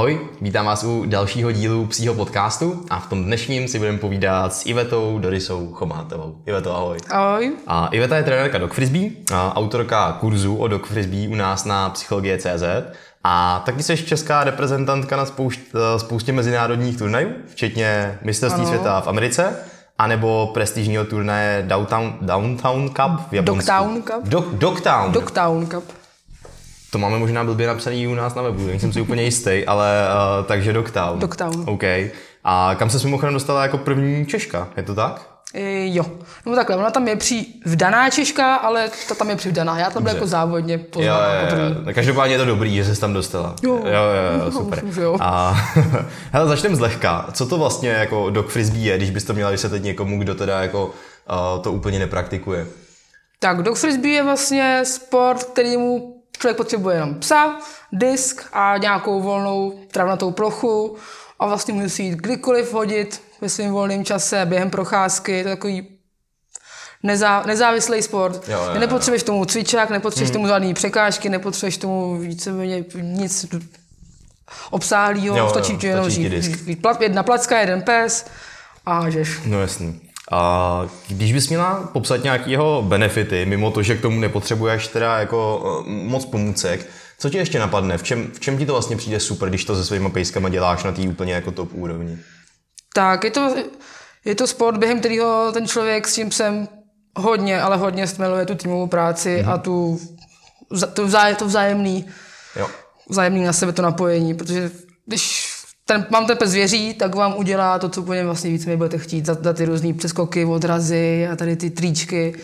Ahoj, vítám vás u dalšího dílu psího podcastu a v tom dnešním si budeme povídat s Ivetou Dorisou Chomátovou. Iveto, ahoj. Ahoj. A Iveta je trenérka Dog Frisbee, a autorka kurzu o Dog Frisbee u nás na psychologie.cz a taky jsi česká reprezentantka na spoušť, spoustě mezinárodních turnajů, včetně mistrovství světa v Americe, anebo prestižního turnaje Downtown, Downtown Cup v Japonsku. Dogtown Cup? Dog, Dogtown. Dogtown Cup. To máme možná blbě napsaný u nás na webu, nejsem si úplně jistý, ale uh, takže Dogtown. Dogtown. OK. A kam se mimochodem dostala jako první Češka, je to tak? E, jo. No takhle, ona tam je při vdaná Češka, ale ta tam je přivdaná. Já tam byl jako závodně Jo, pozvaná jo, poprvé. jo. Každopádně je to dobrý, že se tam dostala. Jo. jo, jo, jo super. Myslím, že jo. A hele, začneme zlehka. Co to vlastně jako dog frisbee je, když bys to měla vysvětlit někomu, kdo teda jako uh, to úplně nepraktikuje? Tak dog frisbee je vlastně sport, který mu člověk potřebuje jenom psa, disk a nějakou volnou travnatou plochu a vlastně musí jít kdykoliv hodit ve svém volném čase, během procházky, to je takový nezá, nezávislý sport. Jo, jo, jo. nepotřebuješ tomu cvičák, nepotřebuješ tomu žádný překážky, nepotřebuješ tomu víceméně nic Jo, jo, stačí ti jenom plat- jedna placka, jeden pes a žeš. No jasný. A když bys měla popsat nějaký jeho benefity, mimo to, že k tomu nepotřebuješ teda jako uh, moc pomůcek, co ti ještě napadne? V čem, v čem ti to vlastně přijde super, když to se svýma pejskama děláš na té úplně jako top úrovni? Tak, je to, je to sport, během kterého ten člověk s tím psem hodně, ale hodně stmeluje tu týmovou práci Mhm. mm-hmm. a tu, to, vzá, to vzájemný, Jo. vzájemný na sebe to napojení, protože když ten, mám ten pes věří, tak vám udělá to, co po něm vlastně více budete chtít, za, za ty různé přeskoky, odrazy a tady ty tričky.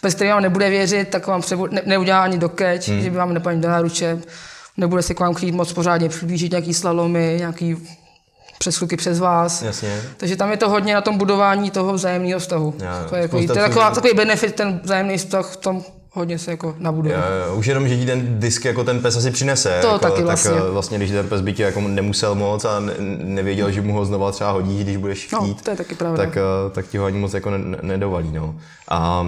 Pes, který vám nebude věřit, tak vám přebu, ne, neudělá ani do keč, Mhm. mm. že by vám nepadl do náruče, nebude se k vám chtít moc pořádně přiblížit nějaký slalomy, nějaký přeskoky přes vás. Jasně. Takže tam je to hodně na tom budování toho vzájemného vztahu. Jo. To je, jako, to je taková, takový benefit, ten vzájemný vztah v tom hodně se jako nabuduje. Jo, Už jenom, že ti ten disk jako ten pes asi přinese. To jako, taky vlastně. Tak eh, vlastně, když ten pes by tě jako nemusel moc a ne- nevěděl, že mu ho znova třeba hodí, když budeš No, chtít, to je taky pravda. tak, eh, tak ti ho ani moc jako ne- ne- nedovalí. No. A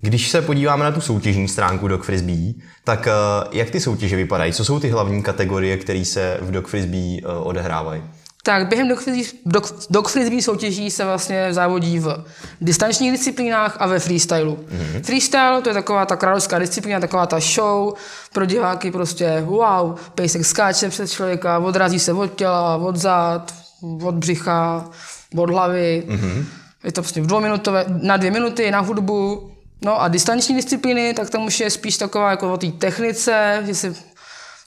když se podíváme na tu soutěžní stránku Dog Frisbee, tak eh, jak ty soutěže vypadají? Co jsou ty hlavní kategorie, které se v Dog Frisbee eh, odehrávají? Tak během dog frisbee, dog, dog frisbee soutěží se vlastně závodí v distančních disciplínách a ve freestylu. Mm-hmm. Freestyle to je taková ta královská disciplína, taková ta show pro diváky prostě wow, pejsek skáče přes člověka, odrazí se od těla, od zad, od břicha, od hlavy. Mm-hmm. Je to prostě v dvouminutové, na dvě minuty, na hudbu. No a distanční disciplíny, tak tam už je spíš taková jako o té technice, že se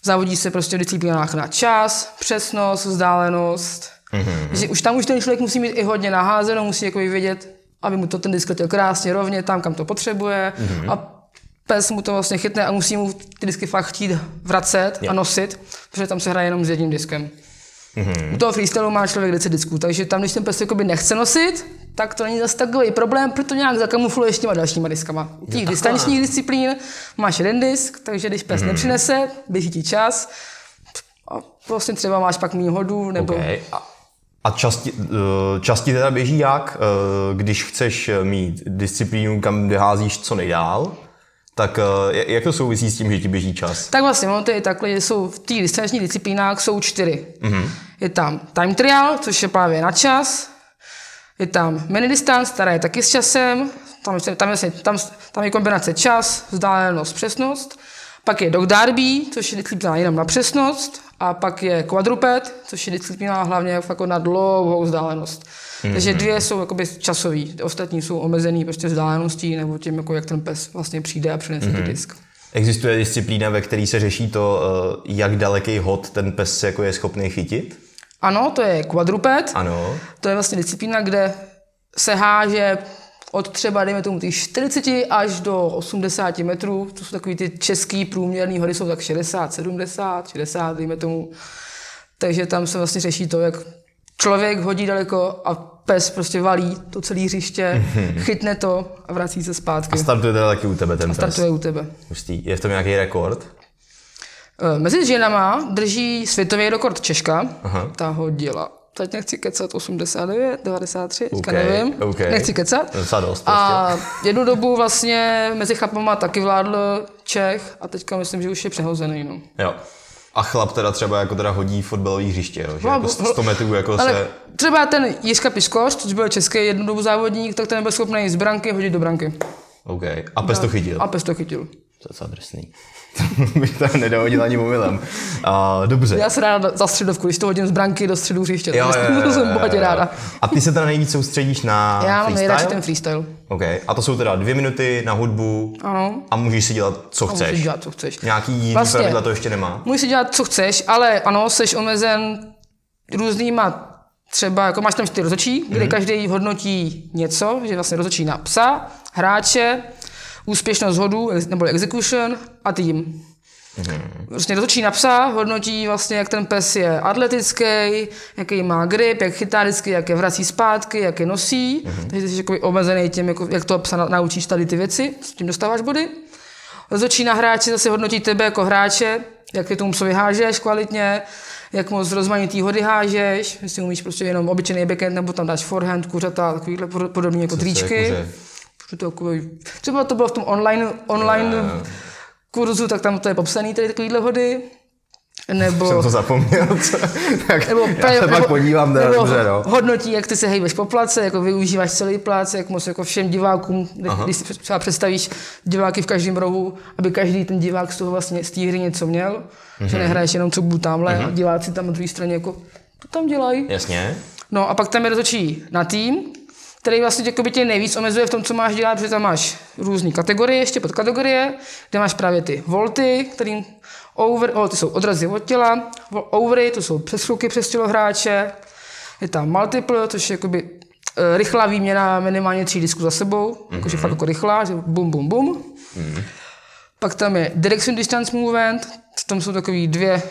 Závodí se prostě v disciplínách na čas, přesnost, vzdálenost. Mm-hmm. Že už tam už ten člověk musí mít i hodně naházeno, musí jako vědět, aby mu to ten disk letěl krásně rovně tam, kam to potřebuje. Mm-hmm. A pes mu to vlastně chytne a musí mu ty disky fakt chtít vracet a nosit, protože tam se hraje jenom s jedním diskem. Mm-hmm. U toho freestylu má člověk 10 disků, takže tam, když ten pes jakoby nechce nosit, tak to není zase takový problém, protože to nějak zakamufluješ těma dalšíma diskama. U těch distančních disciplín máš jeden disk, takže když pes mm-hmm. nepřinese, běží ti čas a vlastně třeba máš pak méně hodů, nebo Okay. A, a časti, eh, časti teda běží jak, eh, když chceš mít disciplínu, kam vyházíš co nejdál, tak eh, jak to souvisí s tím, že ti běží čas? Tak vlastně, ono to je takhle, že jsou v těch distančních disciplínách jsou čtyři. Mm-hmm. Je tam time trial, což je právě na čas, je tam mini distance, která je taky s časem, tam, je- tam, je, tam, tam je kombinace čas, vzdálenost, přesnost, pak je dog derby, což je disciplína jenom na přesnost, a pak je quadruped, což je disciplína hlavně jako na dlouhou vzdálenost. Mm-hmm. Takže dvě jsou jakoby časový, ostatní jsou omezený prostě vzdáleností nebo tím, jako jak ten pes vlastně přijde a přinese mm-hmm. disk. Existuje disciplína, ve které se řeší to, eh, jak daleký hod ten pes jako je schopný chytit? Ano, to je quadruped. Ano. To je vlastně disciplína, kde se háže od třeba, dejme tomu, těch 40 až do 80 metrů. To jsou takový ty český průměrný hory, jsou tak 60, 70, 60, dejme tomu. Takže tam se vlastně řeší to, jak člověk hodí daleko a pes prostě valí to celé hřiště, chytne to a vrací se zpátky. A startuje teda taky u tebe ten pes. Startuje u tebe. Hustý. Je v tom nějaký rekord? Eh, Mezi ženama drží světový rekord Češka. Aha. Ta hodila. Teď nechci kecat 89, 93, teďka OK, nevím. OK. Nechci kecat. Docela dost A jednu dobu vlastně mezi chlapama taky vládl Čech a teďka myslím, že už je přehozený. No. Jo. A chlap teda třeba jako teda hodí fotbalový hřiště, jo? že No, jako bo- 100 metrů jako Ale se... třeba ten Jiřka Piškoš, což byl český jednu dobu závodník, tak ten byl schopný z branky hodit do branky. OK. A pes to chytil. A pes to chytil. To je docela drsný. bych to nedohodil ani omylem. A, dobře. Já se ráda za středovku, když to hodím z branky do středu hřiště, Jo, to, jo, jo, to jo, jsem jo, bohatě jo. ráda. A ty se teda nejvíc soustředíš na Já mám freestyle? nejradši ten freestyle. OK. A to jsou teda dvě minuty na hudbu Ano. a můžeš si dělat, co A můžeš chceš. dělat, co chceš. Nějaký jiný Vlastně. pravidla to ještě nemá? Můžeš si dělat, co chceš, ale ano, jsi omezen různýma třeba, jako máš tam čtyři rozhodčí, kde Mhm. každý hodnotí něco, že vlastně rozhodčí na psa, hráče, úspěšnost hodu, nebo execution a tým. Mhm. Vlastně rozhodčí na psa hodnotí vlastně, jak ten pes je atletický, jaký má grip, jak chytá vždycky, jak je vrací zpátky, jak je nosí. Mhm. Takže jsi jakoby omezený tím, jako, jak toho psa na- naučíš tady ty věci, s tím dostáváš body. Rozhodčí na hráči zase hodnotí tebe jako hráče, jak ty tomu psovi hážeš kvalitně, jak moc rozmanitý hody hážeš, jestli umíš prostě jenom obyčejný backhand, nebo tam dáš forehand, kuřata, takovýhle pod- podobný jako Co to je kuře? Že to takový, třeba to bylo v tom online, online jo. kurzu, tak tam to je popsaný tady takovýhle hody. Nebo, Jsem to zapomněl. Co? tak nebo, já se pak podívám, teda nebo dobře, no. hodnotí, jak ty se hejbeš po place, jako využíváš celý plác, jak moc jako všem divákům, Aha. když si třeba představíš diváky v každém rohu, aby každý ten divák z toho vlastně z té hry něco měl, že Mhm. nehraješ jenom co budu tamhle a diváci tam na druhé straně jako to tam dělají. Jasně. No a pak tam je rozhodčí na tým, který vlastně jakoby tě nejvíc omezuje v tom, co máš dělat, protože tam máš různé kategorie, ještě podkategorie, kde máš právě ty volty, kterým over, oh, ty jsou odrazy od těla, overy, to jsou přeskluky přes tělo hráče, je tam multiple, což je jakoby eh, rychlá výměna minimálně tří disků za sebou, mm-hmm. jakože fakt jako rychlá, že bum, bum, bum. Mm-hmm. Pak tam je direction distance movement, tam jsou takový dvě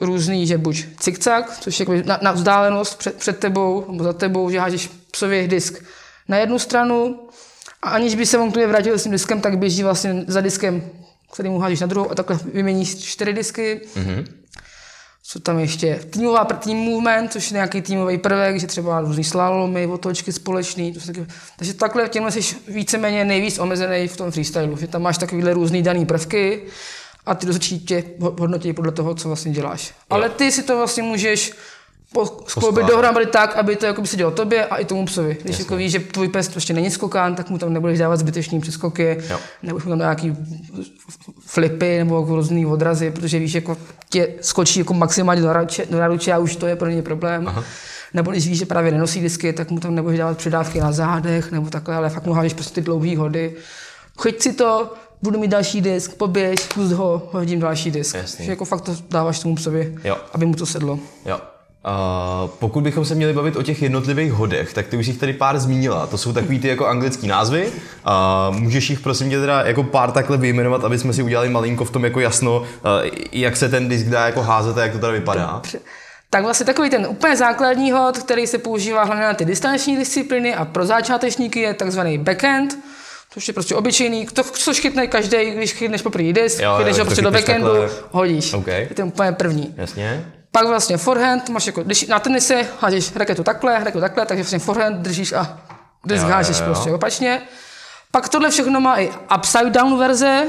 různý, že buď cik-cak, což je na, na vzdálenost před, před tebou nebo za tebou, že hážeš psově disk na jednu stranu a aniž by se on k tobě vrátil s tím diskem, tak běží vlastně za diskem, který mu hážeš na druhou a takhle vyměníš čtyři disky. Mm-hmm. Co tam ještě? Týmová, team movement, což je nějaký týmový prvek, že třeba různý slalomy, otočky společný. To taky, takže takhle těmhle jsi víceméně nejvíc omezený v tom freestylu, že tam máš takovýhle různý daný prvky a ty rozhodčí tě ho- hodnotí podle toho, co vlastně děláš. Ale ty si to vlastně můžeš skloubit dohromady tak, aby to jako se dělo tobě a i tomu psovi. Když jako víš, že tvůj pes prostě není skokán, tak mu tam nebudeš dávat zbytečný přeskoky, Jo. nebudeš mu tam nějaký flipy nebo jako různý odrazy, protože víš, jako tě skočí jako maximálně do náruče, do náruče a už to je pro ně problém. Aha. Nebo když víš, že právě nenosí disky, tak mu tam nebudeš dávat předávky na zádech nebo takhle, ale fakt mu hážeš prostě ty dlouhé hody. Chyť si to, budu mít další disk, poběž, pust ho, hodím další disk. Jasný. Že jako fakt to dáváš tomu psovi, Jo. aby mu to sedlo. Jo. Uh, pokud bychom se měli bavit o těch jednotlivých hodech, tak ty už jich tady pár zmínila. To jsou takový ty jako anglický názvy. Uh, můžeš jich prosím tě teda jako pár takhle vyjmenovat, aby jsme si udělali malinko v tom jako jasno, uh, jak se ten disk dá jako házet a jak to tady vypadá. Tak vlastně takový ten úplně základní hod, který se používá hlavně na ty distanční disciplíny a pro začátečníky je takzvaný backhand, což je prostě obyčejný, to, což chytne každý, když chytneš poprvé disk, Jo, chytneš ho prostě do backendu, takhle. hodíš. OK. Je to úplně první. Jasně? Pak vlastně forehand, máš jako, když na tenise hážeš raketu takhle, raketu takhle, takže vlastně forehand držíš a disk Jo, jo, hážeš jo. prostě opačně. Pak tohle všechno má i upside down verze,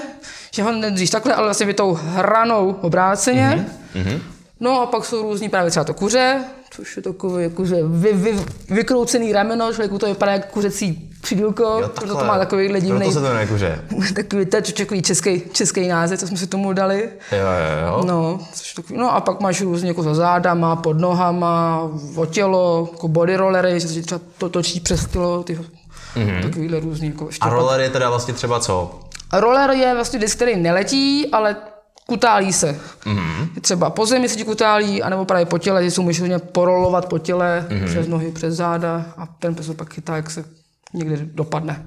že ho nedržíš takhle, ale vlastně by tou hranou obráceně. Mm-hmm. No a pak jsou různý právě třeba to kuře, což je takové jako, že vy, vy, vykroucený rameno, člověku to vypadá jako kuřecí křidílko, proto to má takovýhle divný, Proto se to jmenuje kuře. takový, to je takový český, český název, co jsme si tomu dali. Jo, jo, jo. No, což takový, no a pak máš různě jako za zádama, pod nohama, o tělo, jako body rollery, že se třeba to točí přes tělo, ty, mm-hmm. takovýhle různý. Jako ještě A roller je teda vlastně třeba co? roller je vlastně disk, který neletí, ale kutálí se. Mhm. Mm-hmm. Třeba po zemi se ti kutálí, anebo právě po těle, že můžeš hodně porolovat po těle, mm-hmm. přes nohy, přes záda a ten pes pak chytá, jak se někde dopadne.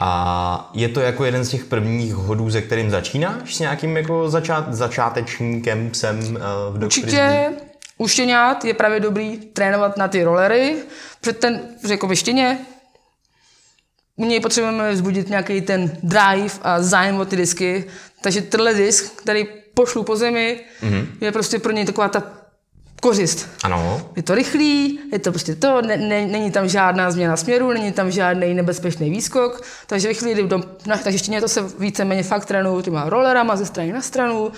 A je to jako jeden z těch prvních hodů, se kterým začínáš s nějakým jako začát, začátečníkem psem uh, v frisbee? Určitě u štěňat je právě dobrý trénovat na ty rollery, před ten, jako ve štěně, u něj potřebujeme vzbudit nějaký ten drive a zájem o ty disky, takže tenhle disk, který pošlu po zemi, mm-hmm. je prostě pro něj taková ta kořist. Ano. Je to rychlý, je to prostě to, ne, ne, není tam žádná změna směru, není tam žádný nebezpečný výskok, takže ve chvíli, kdy na, takže ještě to se víceméně fakt trénuju těma rollerama ze strany na stranu,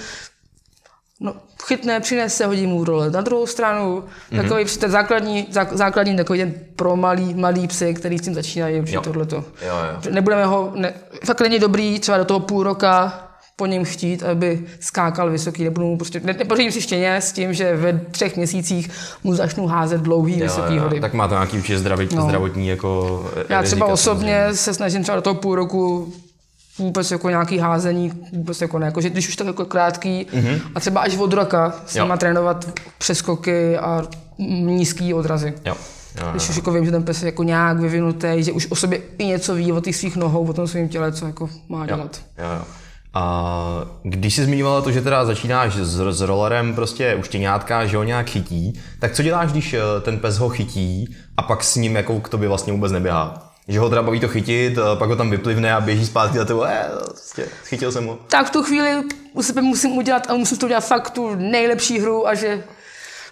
No, chytne, přinese, hodí mu role na druhou stranu. Mm-hmm. Takový ten základní, zá, základní takový ten pro malý, malý psy, který s tím začínají, určitě tohleto. Jo, jo. Nebudeme ho, ne, fakt není dobrý třeba do toho půl roka po něm chtít, aby skákal vysoký, nebudu mu prostě, ne, nepořídím si štěně s tím, že ve třech měsících mu začnu házet dlouhý, jo, vysoký jo, hody. Tak má to nějaký určitě zdravotní, no. zdravotní jako Já třeba osobně se snažím třeba do toho půl roku vůbec jako nějaký házení, vůbec jako ne, jako, že když už tak jako krátký mm-hmm. a třeba až od roka s nima trénovat přeskoky a nízký odrazy. Jo. Jo, Když už jako vím, že ten pes je jako nějak vyvinutý, že už o sobě i něco ví o těch svých nohou, o tom svém těle, co jako má dělat. Jo, jo. A když jsi zmiňovala to, že teda začínáš s, s rollerem prostě už těňátka, že ho nějak chytí, tak co děláš, když eh, ten pes ho chytí a pak s ním jako k tobě vlastně vůbec neběhá? že ho teda baví to chytit, pak ho tam vyplivne a běží zpátky za tebou, eh, prostě, chytil jsem ho. Tak v tu chvíli u sebe musím udělat, ale musím to udělat fakt tu nejlepší hru a že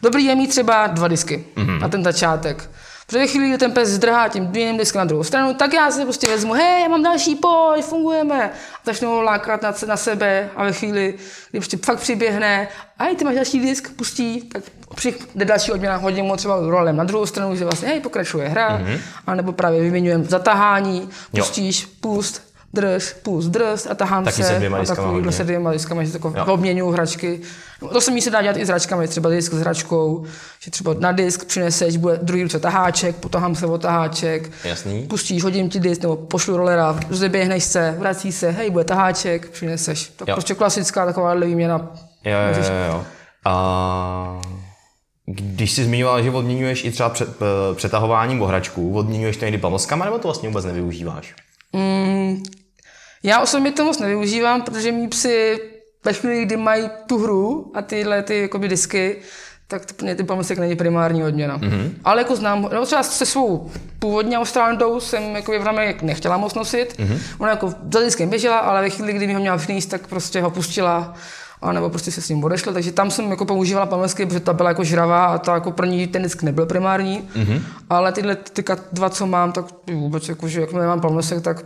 dobrý je mít třeba dva disky mm-hmm. na ten začátek. Protože ve chvíli, kdy ten pes zdrhá tím jedním diskem na druhou stranu, tak já se prostě vezmu, hej, já mám další, pojď, fungujeme. A začnu ho lákat na, na sebe a ve chvíli, kdy prostě fakt přiběhne, a ty máš další disk, pustí, tak přijde další odměna, hodím mu třeba rolem na druhou stranu, že vlastně, hej, pokračuje hra, mm-hmm. anebo právě vyměňujeme zatahání, pustíš, jo. pust, drž, pust, drž a tahám Taky se. se dvěma diskama. Takový, se dvěma diskama, že jako hračky. No, to se mi se dá dělat i s hračkami, třeba disk s hračkou, že třeba na disk přineseš, bude druhý ruce taháček, potahám se o taháček, Jasný. pustíš, hodím ti disk, nebo pošlu rolera, rozeběhneš se, vrací se, hej, bude taháček, přineseš. Tak jo. prostě klasická taková výměna. Jo, jo, jo, jo. A když jsi zmiňoval, že odměňuješ i třeba před, eh, přetahováním o hračku, odměňuješ to někdy pamoskama, nebo to vlastně vůbec nevyužíváš? Mm, já osobně to moc nevyužívám, protože mý psy ve chvíli, kdy mají tu hru a tyhle ty jakoby, disky, tak to mě ty pomysek není primární odměna. Mm-hmm. Ale jako znám, nebo třeba se svou původní Australandou jsem jako jak nechtěla moc nosit. Mm-hmm. Ona jako za diskem běžela, ale ve chvíli, kdy mi ho měla vníst, tak prostě ho pustila a nebo prostě se s ním odešla, takže tam jsem jako používala pamlsky, protože ta byla jako žravá a ta jako pro ní ten disk nebyl primární, mm-hmm. ale tyhle ty dva, co mám, tak vůbec jako, že jak nemám pamlsek, tak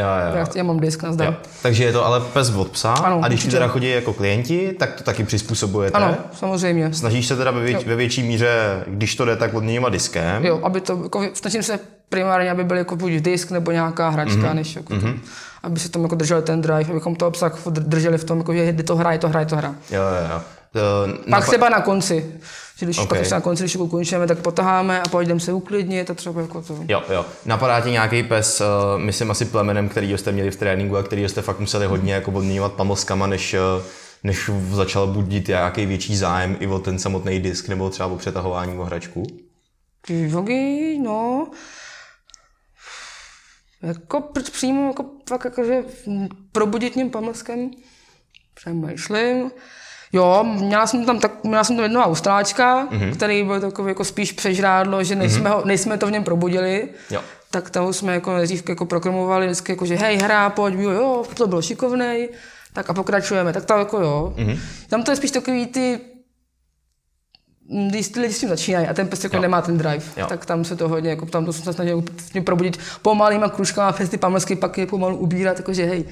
Jo, jo. Já, já mám disk na zdar. Takže je to ale pes od psa ano, a když ti teda chodí jako klienti, tak to taky přizpůsobujete? Ano, samozřejmě. Snažíš se teda ve, věč, ve větší míře, když to jde, tak odměňovat diskem? Jo, aby to, jako, snažím se primárně, aby byl jako buď disk nebo nějaká hračka, mm-hmm. než jako mm-hmm. to, aby se tam jako držel ten drive, abychom to obsah drželi v tom, jako, že to hra, je to hra, je to hra. Jo, jo, jo. Uh, Pak třeba na konci. Že když okay. pak na konci, když ukončíme, tak potaháme a pojďme se uklidnit a třeba jako to. Jo, jo. Napadá ti nějaký pes, uh, myslím asi plemenem, který jste měli v tréninku a který jste fakt museli hodně jako odměňovat pamoskama, než, uh, než začal budit nějaký větší zájem i o ten samotný disk nebo třeba o přetahování o hračku? Ty no. Jako přímo jako, fakt jakože probudit tím pamlskem přemýšlím. Jo, měla jsem tam, tak, měla jsem tam jednoho austráčka, mm-hmm. který byl takový jako spíš přežrádlo, že nejsme, mm-hmm. ho, nejsme to v něm probudili. Jo. Tak toho jsme jako nejdřív jako prokromovali vždycky jako, že hej, hra, pojď, jo, jo, to bylo šikovnej, tak a pokračujeme, tak to jako jo. Mm-hmm. Tam to je spíš takový ty když ty lidi s tím začínají a ten pes jako nemá ten drive, jo. tak tam se to hodně, jako tam to jsem se snažil probudit pomalýma kružkama přes ty pamlsky, pak je pomalu ubírat, jakože hej,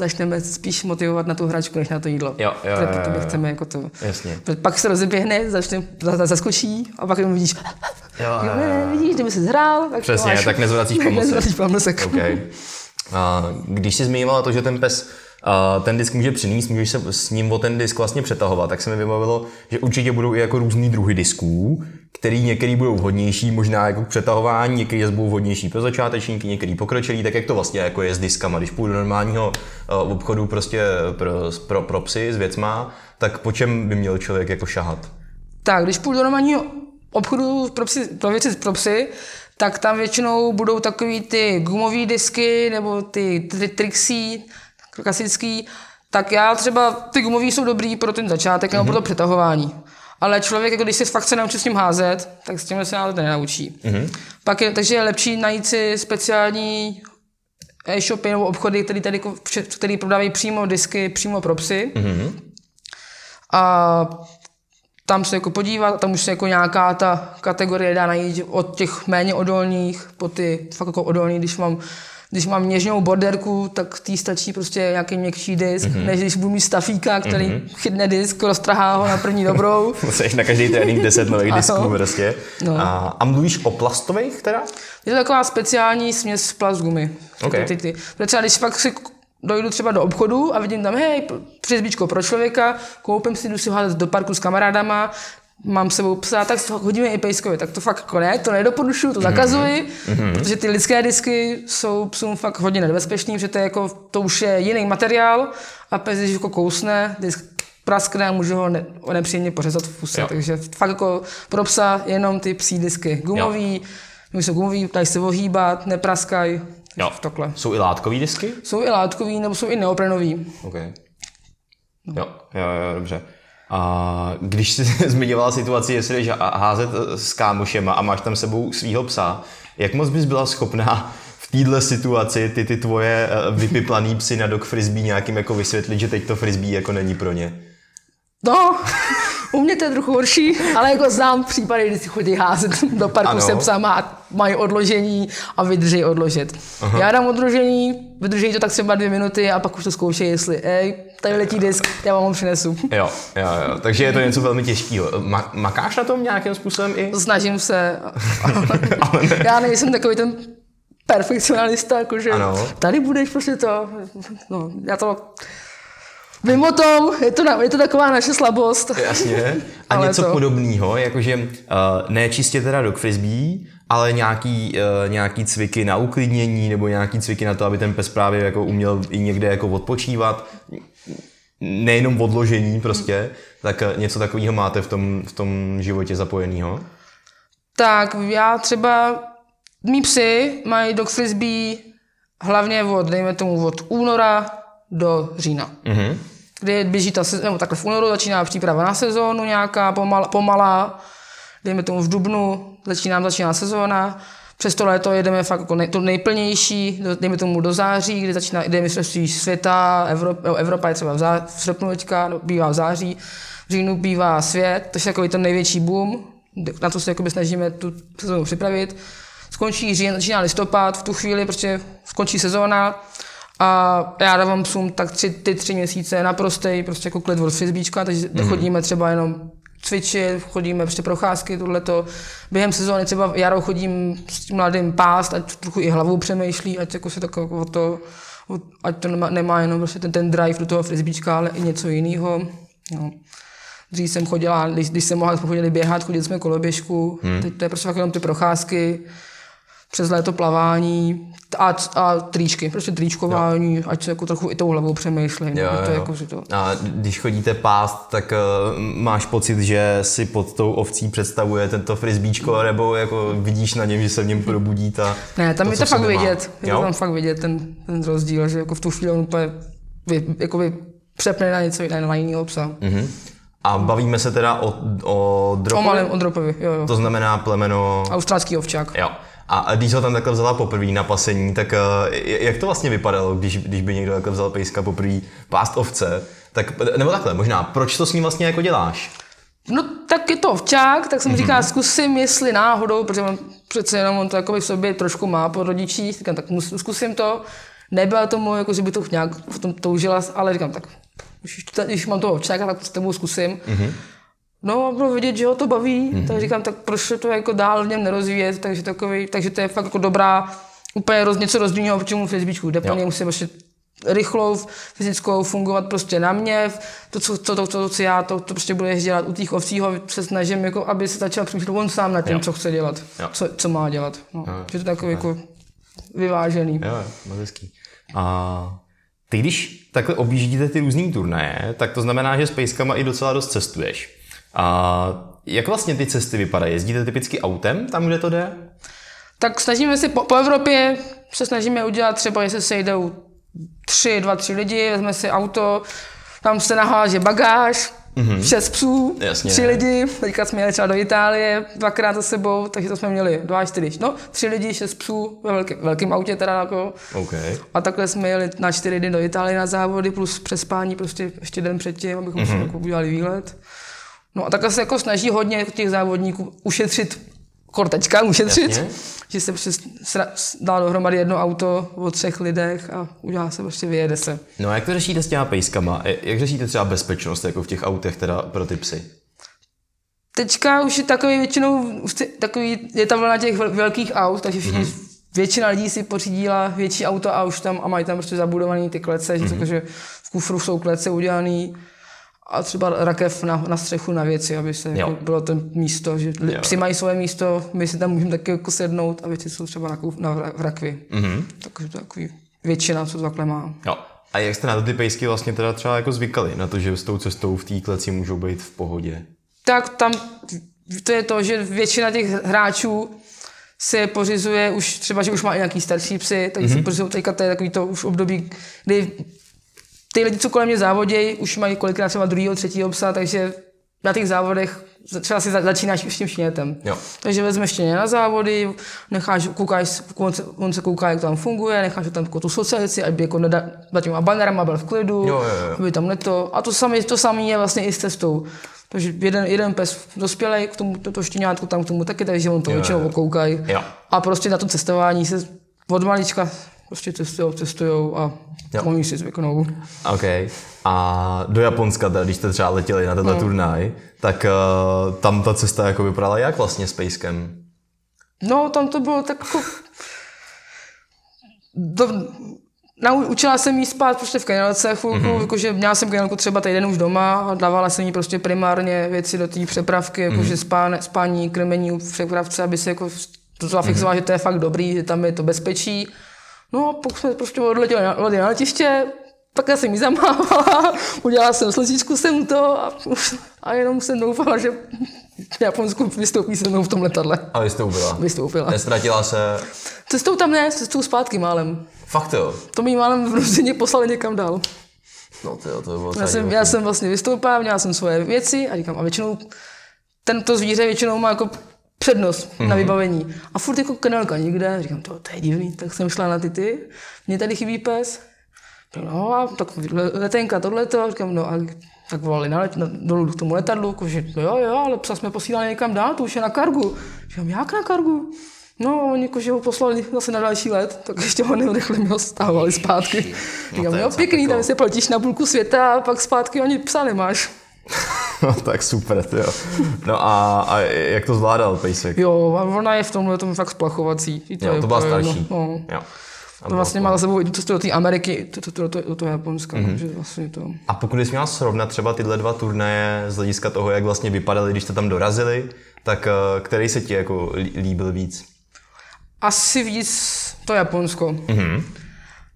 začneme spíš motivovat na tu hračku, než na to jídlo. Jo, jo, jo, jo, jo. chceme jako to. Jasně. Pak se rozeběhne, začne, zaskočí a pak jenom vidíš, jo, jo, jo. vidíš, kdyby se zhrál. Tak Přesně, máš, tak nezvracíš pomocek. nezvracíš pomocek. Okay. A když jsi zmiňovala to, že ten pes ten disk může přinést, můžeš se s ním o ten disk vlastně přetahovat, tak se mi vybavilo, že určitě budou i jako různý druhy disků, který některý budou vhodnější, možná jako k přetahování, některý budou vhodnější pro začátečníky, některý pokročilý, tak jak to vlastně jako je s diskama. Když půjdu do normálního uh, obchodu prostě pro, pro, pro psy s věcma, tak po čem by měl člověk jako šahat? Tak, když půjdu do normálního obchodu pro, psy, pro věci pro psy, tak tam většinou budou takový ty gumové disky nebo ty, ty trixie, klasický, tak já třeba, ty gumový jsou dobrý pro ten začátek nebo mm-hmm. pro to přetahování. Ale člověk, jako když se fakt se naučí s tím házet, tak s tím se házet nenaučí. Mm-hmm. Pak je, takže je lepší najít si speciální e-shopy nebo obchody, který, tady, který prodávají přímo disky, přímo pro psy. Mm-hmm. A tam se jako podívat, tam už se jako nějaká ta kategorie dá najít od těch méně odolných po ty fakt jako odolný, když mám Když mám něžnou borderku, tak tý stačí prostě nějaký měkčí disk, mm-hmm. než když budu mít stafíka, který mm-hmm. chytne disk, roztrhá ho na první dobrou. Musíš na každý trénink 10 nových disků prostě. No. A, a mluvíš o plastových teda? Je to taková speciální směs plast gumy. Okay. Ty, ty, ty. Třeba když pak si dojdu třeba do obchodu a vidím tam, hej, přizbičko pro člověka, koupím si, jdu si do parku s kamarádama, mám s sebou psa, tak hodíme i pejskovi. Tak to fakt jako ne, to nedoporučuju, to zakazuji, mm-hmm. protože ty lidské disky jsou psům fakt hodně nebezpečný, protože to, je jako, to už je jiný materiál a pes, když jako kousne, disk praskne a může ho ne, nepříjemně pořezat v puse. Jo. Takže fakt jako pro psa jenom ty psí disky. Gumový, jsou gumový, dají se ohýbat, nepraskají. Jo. Takhle. Jsou i látkový disky? Jsou i látkový, nebo jsou i neoprenový. Okay. No. Jo, jo, jo, dobře. A když jsi zmiňovala situaci, jestli jdeš házet s kámošema a máš tam sebou svého psa, jak moc bys byla schopná v této situaci ty, ty tvoje eh, vypiplaný psy na dog frisbee nějakým jako vysvětlit, že teď to frisbee jako není pro ně? No, u mě to je trochu horší, ale jako znám případy, kdy si chodí házet do parku ano. se psama a mají odložení a vydrží odložit. Aha. Já dám odložení, vydrží to tak třeba dvě minuty a pak už to zkoušej, jestli, ej, tady letí disk, já vám ho přinesu. Jo, jo, jo, takže je to něco velmi těžkého. Ma- makáš na tom nějakým způsobem i? Snažím se, ale ne. já nejsem takový ten perfekcionalista, jakože ano. tady budeš prostě to, no, já to Vím o tom, je to, je to taková naše slabost. Jasně. A ale něco to... podobného, jakože uh, ne čistě teda dog frisbee, ale nějaký, uh, nějaký cviky na uklidnění nebo nějaký cviky na to, aby ten pes právě jako uměl i někde jako odpočívat. Nejenom odložení prostě, tak uh, něco takového máte v tom, v tom životě zapojeného? Tak já třeba, mý psy mají dog frisbee hlavně od, dejme tomu, od února do října. Mm-hmm. Kdy běží ta nebo takhle v únoru začíná příprava na sezónu nějaká pomal, pomalá, dejme tomu v dubnu začíná, začíná sezóna, přes to léto jedeme fakt jako nej, to nejplnější, dejme tomu do září, kdy začíná jde mistrovství světa, Evropa, Evropa je třeba v, zá, v srpnu teďka, no, bývá v září, v říjnu bývá svět, to je takový ten největší boom, na to se snažíme tu sezónu připravit. Skončí říjen, začíná listopad, v tu chvíli prostě skončí sezóna, a já dávám psům tak tři, ty tři měsíce na prostej, prostě jako klid od frisbíčka, takže mm. chodíme třeba jenom cvičit, chodíme prostě procházky, tohleto. Během sezóny třeba jaro chodím s mladým pást, ať trochu i hlavou přemýšlí, ať jako se tak jako to, ať to nemá, nemá jenom prostě ten, ten drive do toho frisbíčka, ale i něco jiného. No. Dřív jsem chodila, když, když jsem mohla chodili běhat, chodili jsme koloběžku, hmm. teď to je prostě fakt jenom ty procházky, přes léto plavání a, a tričky, prostě tričkování, jo. ať se jako trochu i tou hlavou přemýšlím. Jo, to jo. Jako, že to... A když chodíte pást, tak uh, máš pocit, že si pod tou ovcí představuje tento frisbíčko, nebo jako vidíš na něm, že se v něm probudí ta... Ne, tam to, je to fakt vidět, je to tam fakt vidět ten, ten rozdíl, že jako v tu chvíli on úplně vy, jakoby přepne na něco jiného, na jiného psa. Mm-hmm. A bavíme se teda o, o dropovi? O malém, o dropovi, jo, jo. To znamená plemeno... Australský ovčák. Jo. A když ho tam takhle vzala poprvé na pasení, tak eh, jak to vlastně vypadalo, když, když by někdo takhle vzal pejska poprvé pást ovce? Tak, nebo takhle, možná, proč to s ním vlastně jako děláš? No tak je to ovčák, tak jsem mm-hmm. říkal, zkusím, jestli náhodou, protože on přece jenom on to jako v sobě trošku má po rodičích, říkám, tak zkusím to. Nebyla tomu, jako, že by to nějak v tom toužila, ale říkám, tak když, když mám toho ovčáka, tak to tomu zkusím. Mm-hmm. No bylo vidět, že ho to baví, mm-hmm. tak říkám, tak proč to jako dál v něm nerozvíjet, takže, takový, takže to je fakt jako dobrá, úplně roz, něco rozdílného v čemu frisbíčku, jde plně musí prostě rychlou, fyzickou fungovat prostě na mě, to, co, to, to, to, co já, to, to prostě budeš dělat u těch ovcí, ho se snažím, jako, aby se začal přemýšlet on sám nad tím, jo. co chce dělat, co, co má dělat. No. Jo. Že to takový jako vyvážený. Jo, moc hezký. A ty když takhle objíždíte ty různý turnaje, tak to znamená, že s pejskama i docela dost cestuješ. A jak vlastně ty cesty vypadají? Jezdíte typicky autem tam, kde to jde? Tak snažíme se po, po Evropě, se snažíme udělat třeba, jestli se jdou tři, dva, tři lidi, vezme si auto, tam se naháže bagáž, mm-hmm. šest psů, Jasně. tři lidi, teďka jsme jeli třeba do Itálie dvakrát za sebou, takže to jsme měli dva, čtyři, no, tři lidi, šest psů ve velkém, velkém autě teda jako. Okay. A takhle jsme jeli na čtyři dny do Itálie na závody, plus přespání prostě ještě den předtím, abychom mm-hmm. si jako udělali výlet. No a takhle se jako snaží hodně těch závodníků ušetřit kortečka ušetřit, Jasně. že se prostě dá dohromady jedno auto o třech lidech a udělá se prostě, vyjede se. No a jak to řešíte s těma pejskama? Jak řešíte třeba bezpečnost jako v těch autech teda pro ty psy? Teďka už je takový většinou, takový, je ta vlna těch vel- velkých aut, takže všichni, mm-hmm. většina lidí si pořídila větší auto a už tam a mají tam prostě zabudovaný ty klece, mm-hmm. že, že v kufru jsou klece udělaný a třeba rakev na, na střechu na věci, aby se jako bylo to místo, že Jo. psi mají svoje místo, my si tam můžeme taky jako sednout a věci jsou třeba na, na vra- v rakvi. Mm-hmm. Takže to je takový většina, co to takhle má. Jo. A jak jste na to ty pejsky vlastně teda třeba jako zvykali? Na to, že s tou cestou v té kleci můžou být v pohodě? tak tam to je to, že většina těch hráčů se pořizuje už třeba, že už má i nějaký starší psy, takže mm-hmm. se pořizují teďka to je takový to už období, kdy ty lidi, co kolem mě závodějí, už mají kolikrát třeba druhýho, třetího psa, takže na těch závodech třeba si za- začínáš s tím štěnětem. Jo. Takže vezmeš štěně na závody, necháš, koukáš, on se, on se kouká, jak to tam funguje, necháš ho tam jako tu socializaci, aby jako nedá, za těma banerama byl v klidu, Jo, jo, jo. aby tam neto. A to samé to samé je vlastně i s cestou. Takže jeden, jeden pes dospělej, k tomu to, to štěňátko tam k tomu taky, takže on to většinou okoukají. Jo. A prostě na to cestování se od malička prostě cestujou, cestujou a Jo. oni si zvyknou. OK. A do Japonska, teda, když jste třeba letěli na tenhle no. turnaj, tak uh, tam ta cesta jako vypadala jak vlastně s pejskem? No, tam to bylo tak jako... Do, naučila jsem jí spát prostě v kenielce chvilku, mm-hmm. jakože měla jsem kenielku třeba týden už doma a dávala jsem jí prostě primárně věci do té přepravky, jakože mm-hmm. spáne, spání, krmení v přepravce, aby se jako to zafixovala, mm-hmm. že to je fakt dobrý, že tam je to bezpečí. No a pokud jsme prostě odletěli na, na letiště, tak já jsem jí zamávala, udělala jsem slzičku jsem to a, a jenom jsem doufala, že v Japonsku vystoupí se mnou v tom letadle. A vy jste ubyla? Vystoupila. Nestratila se... Cestou tam ne, cestou zpátky málem. Fakt jo? To mi málem v Ruzině poslali někam dál. No to jo, to bylo Já jsem, já jsem vlastně vystoupila, měla jsem svoje věci a říkám, a většinou tento zvíře většinou má jako přednost mm-hmm. na vybavení. A furt jako kanálka nikde, říkám, to, to je divný, tak jsem šla na ty ty, mně tady chybí pes. No a tak letenka, tohleto, říkám, no a tak volali na, let, na dolů k tomu letadlu, jako, že no jo, jo, ale psa jsme posílali někam dál, to už je na kargu. Říkám, jak na kargu? No, oni jako, že ho poslali zase na další let, tak ještě ho neodechli, mi ho stávali zpátky. Říkám, to je jo, pěkný, peklo. tam se platíš na půlku světa a pak zpátky ani psa nemáš. No tak super, jo. No a, a jak to zvládal pejsek? Jo, a ona je v tomhle tom fakt splachovací. I Jo, je to byla úplně starší. jedno. No. Jo. A, To vlastně to- má za sebou i cestu do té Ameriky, to, to, to, to, do toho Japonska, Mhm. mm-hmm. takže vlastně to... a pokud bys měla srovnat třeba tyhle dva turnaje z hlediska toho, jak vlastně vypadaly, když jste tam dorazili, tak eh, který se ti jako lí- líbil víc? Asi víc to Japonsko. Mm-hmm.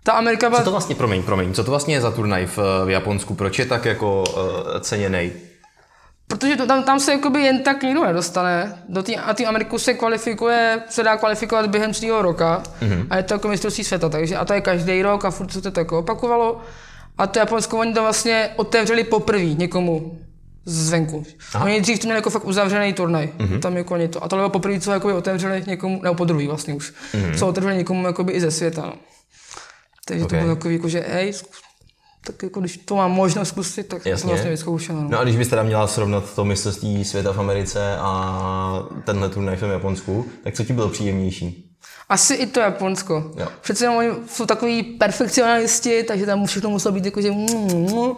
Ta Amerika byla... Co to vlastně, promiň, promiň, co to vlastně je za turnaj v, v Japonsku? Proč je tak jako uh, ceněný? Protože to, tam, tam se jakoby jen tak nikdo nedostane. Do tý, a tým Ameriku se kvalifikuje, se dá kvalifikovat během celého roka. Mm-hmm. A je to jako mistrovství světa, takže a to je každý rok a furt se to tak opakovalo. A to Japonsko oni to vlastně otevřeli poprvé někomu zvenku. Aha. Oni dřív to měli jako fakt uzavřený turnaj. Mm-hmm. Tam jako to. A tohle bylo poprvé, co jakoby otevřeli někomu, nebo po druhý vlastně už, mm-hmm. co otevřeli někomu jakoby i ze světa. No. Takže okay. Ok. to bylo takový, jako, že hej, tak jako když to mám možnost zkusit, tak jsem Jasně. to vlastně vyzkoušela. No. No a když bys teda měla srovnat to mistrovství světa v Americe a tenhle turnaj v tom Japonsku, tak co ti bylo příjemnější? Asi i to Japonsko. Jo. Přece jenom oni jsou takový perfekcionalisti, takže tam všechno muselo být jako, že mm,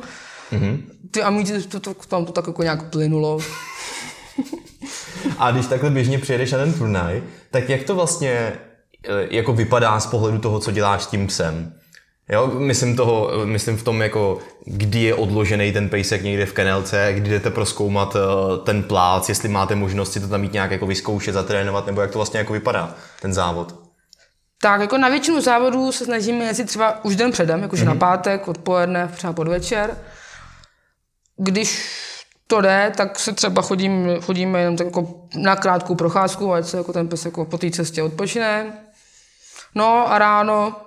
mm. Ty amíci, to, to, tam to tak jako nějak plynulo. A když takhle běžně přijedeš na ten turnaj, tak jak to vlastně eh, jako vypadá z pohledu toho, co děláš s tím psem? Jo, myslím, toho, myslím v tom, jako, kdy je odložený ten pejsek někde v kenelce, kdy jdete proskoumat eh, ten plác, jestli máte možnost si to tam mít nějak jako vyzkoušet, zatrénovat, nebo jak to vlastně jako vypadá, ten závod. Tak jako na většinu závodů se snažíme jezdit třeba už den předem, jakože mm-hmm. na pátek, odpoledne, třeba podvečer. Když to jde, tak se třeba chodím, chodíme jenom tak jako na krátkou procházku, ať se jako ten pes jako po té cestě odpočine. No a ráno,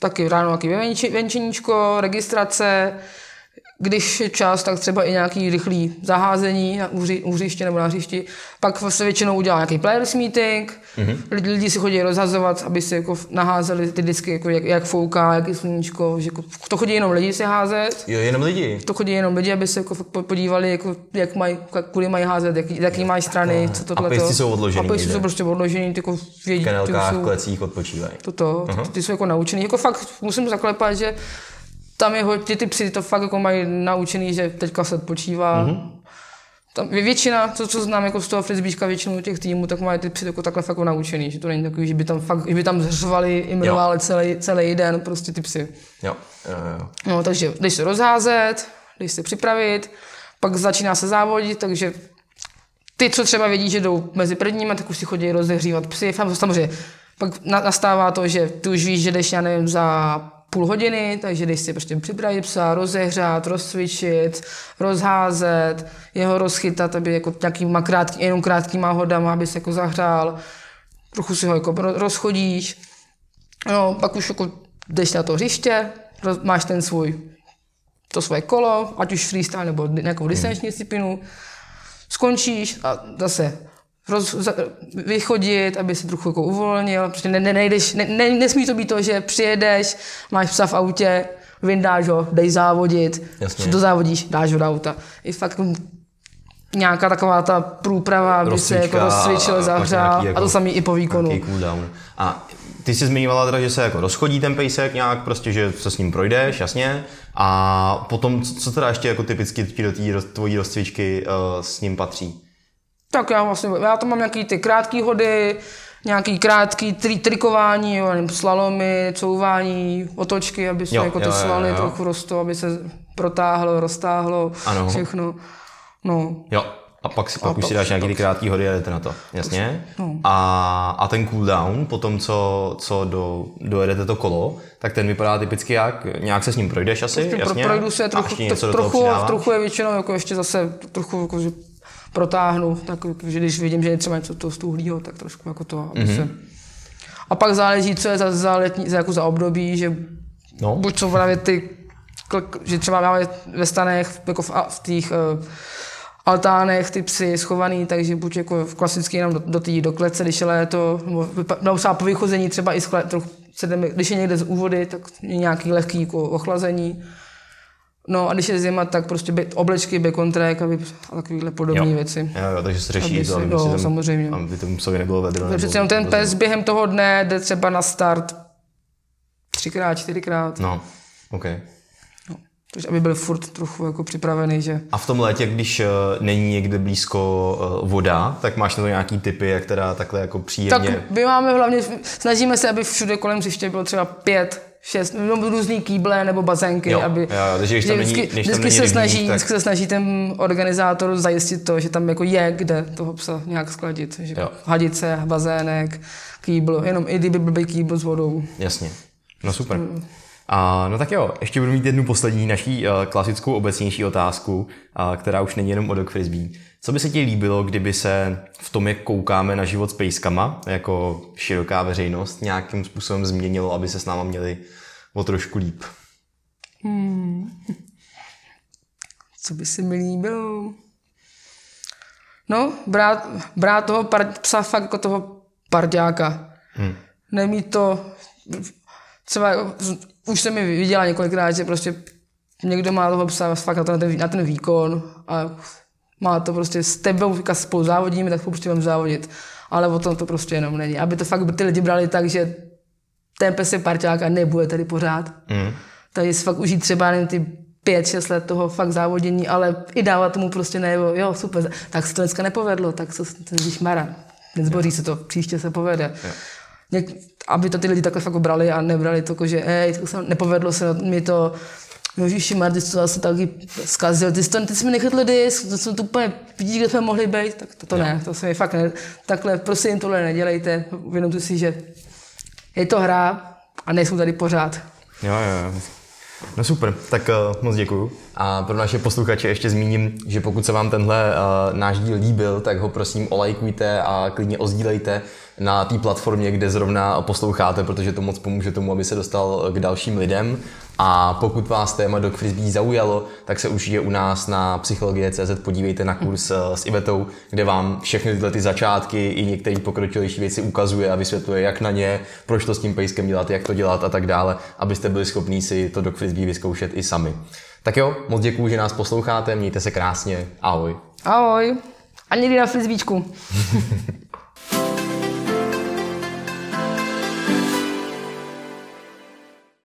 taky ráno taky venčeníčko, registrace, když je čas, tak třeba i nějaký rychlý zaházení na úři, úřiště nebo na hřišti. Pak se většinou udělá nějaký players meeting, mm-hmm. lidi, lidi si chodí rozhazovat, aby si jako naházeli ty disky, jako jak, jak fouká, jak je sluníčko, že jako, to chodí jenom lidi si házet. Jo, jenom lidi. To chodí jenom lidi, aby se jako podívali, jako, jak mají, kudy mají házet, jak, jaký mají strany, co to A pejsci jsou odložený. A pejsci jsou prostě odložený, ty jako vědí. V kanálkách, jsou, klecích odpočívají. Toto, uh-huh. ty jsou jako naučený. Jako fakt musím zaklepat, že tam je hodně, ty psy to fakt jako mají naučený, že teďka se odpočívá. Mm-hmm. Tam většina, to, co znám jako z toho frisbeečka, většinu těch týmů, tak mají ty psy jako takhle fakt jako naučený, že to není takový, že by tam fakt, že by tam zřvali, jmenovali celý, celý den prostě ty psy. Jo, jo, jo. No, takže jdeš se rozházet, jdeš se připravit, pak začíná se závodit, takže ty, co třeba vědí, že jdou mezi prvníma, tak už si chodí rozehřívat psy. Samozřejmě pak nastává to, že ty už víš, že jdeš, já nevím, za půl hodiny, takže jdeš si prostě připravit psa, rozehřát, rozcvičit, rozházet, jeho rozchytat, aby jako nějakýma krátký, jenom krátkýma hodama, aby se jako zahřál, trochu si ho jako rozchodíš, no, pak už jako jdeš na to hřiště, roz, máš ten svůj, to svoje kolo, ať už freestyle nebo nějakou distanční disciplínu, skončíš a zase roz, vychodit, aby se trochu jako uvolnil. Prostě ne, ne, nejdeš, ne, ne, nesmí to být to, že přijedeš, máš psa v autě, vyndáš ho, dej závodit, Jasně. dozávodíš, dáš ho do auta. I fakt nějaká taková ta průprava, aby se jako rozcvičil, zahřál jako, a to samý i po výkonu. A ty jsi zmiňovala teda, že se jako rozchodí ten pejsek nějak, prostě, že se s ním projdeš, jasně. A potom, co teda ještě jako typicky do té tvojí rozcvičky uh, s ním patří? Tak já vlastně, já tam mám nějaký ty krátké hody, nějaký krátký tri, trikování, jo, nevím, slalomy, couvání, otočky, aby se jo, jako ty jo, svaly jo, jo. trochu rostou, aby se protáhlo, roztáhlo, ano. všechno. No. Jo, a pak, si, pak a už si dáš nějaký ty krátký hody a jdete na to, jasně? No. A, a ten cooldown, po tom, co, co do, dojedete to kolo, tak ten vypadá typicky jak? Nějak se s ním projdeš asi, prostě jasně? Pro, projdu se trochu, trochu, trochu je většinou jako ještě zase trochu jako, že protáhnu, tak že když vidím, že je třeba něco toho stuhlýho, tak trošku jako to, aby mm-hmm. se... A pak záleží, co je za, za, letní, za, jako za období, že no. buď jsou právě ty, že třeba máme ve stanech, jako v, v těch uh, altánech ty psy schovaný, takže buď jako v klasicky jenom do, do té do klece, když je léto, nebo no, po vychození třeba i skle, trochu, když je někde z úvody, tak nějaký lehký jako ochlazení. No a když je zima, tak prostě be, oblečky, bacon track a takovéhle podobné věci. Jo, jo, takže se řeší to, aby, jo, tam, samozřejmě. aby tomu psovi nebylo vedro. Takže přece ten pes během toho dne jde třeba na start třikrát, čtyřikrát. No, OK. No, takže aby byl furt trochu jako připravený, že... A v tom létě, když uh, není někde blízko uh, voda, tak máš na to nějaký typy, jak teda takhle jako příjemně... Tak my máme hlavně, snažíme se, aby všude kolem hřiště bylo třeba pět šest, no, různý kýble nebo bazénky, jo, aby... Jo, takže když tam vždycky, není, vždycky, se snaží, tak... se snaží ten organizátor zajistit to, že tam jako je kde toho psa nějak skladit. Že jo. hadice, bazének, kýbl, jenom i kdyby byl kýbl s vodou. Jasně, no super. A, no tak jo, ještě budu mít jednu poslední naší uh, klasickou obecnější otázku, uh, která už není jenom o dog frisbee. Co by se ti líbilo, kdyby se v tom, jak koukáme na život s pejskama, jako široká veřejnost, nějakým způsobem změnilo, aby se s náma měli o trošku líp? Hmm. Co by se mi líbilo? No, brát, brát toho par, psa fakt jako toho parďáka. Hmm. Nemít to, třeba už jsem mi viděla několikrát, že prostě někdo má toho psa fakt na ten, na ten výkon a má to prostě s tebou, spolu závodíme, tak prostě budeme závodit. Ale o tom to prostě jenom není. Aby to fakt ty lidi brali tak, že ten pes je parťák a nebude tady pořád. Mm. Takže si fakt užít třeba nevím, ty pět, šest let toho fakt závodění, ale i dávat tomu prostě najevo, jo, super, tak se to dneska nepovedlo, tak se ten mara, nezboří se to, příště se povede. Něk, aby to ty lidi takhle fakt brali a nebrali to, jako, že hej, nepovedlo se mi to, Ježíši Mar, ty jsi to asi taky zkazil, ty jsi, to, ty jsi mi nechytl disk, to jsem tu úplně, vidíš, kde jsme mohli být, tak to, to ne, to se mi fakt ne, takhle, prosím, tohle nedělejte, uvědomte si, že je to hra a nejsou tady pořád. Jo, jo, jo. No super, tak uh, moc děkuju. A pro naše posluchače ještě zmíním, že pokud se vám tenhle uh, náš díl líbil, tak ho prosím olajkujte a klidně ozdílejte na té platformě, kde zrovna posloucháte, protože to moc pomůže tomu, aby se dostal k dalším lidem. A pokud vás téma dog frisbee zaujalo, tak se určitě u nás na psychologie.cz podívejte na kurz eh, s Ivetou, kde vám všechny tyhle ty začátky i některé pokročilejší věci ukazuje a vysvětluje, jak na ně, proč to s tím pejskem dělat, jak to dělat a tak dále, abyste byli schopní si to dog frisbee vyzkoušet i sami. Tak jo, moc děkuji, že nás posloucháte, mějte se krásně, ahoj. Ahoj. A někdy na frisbíčku.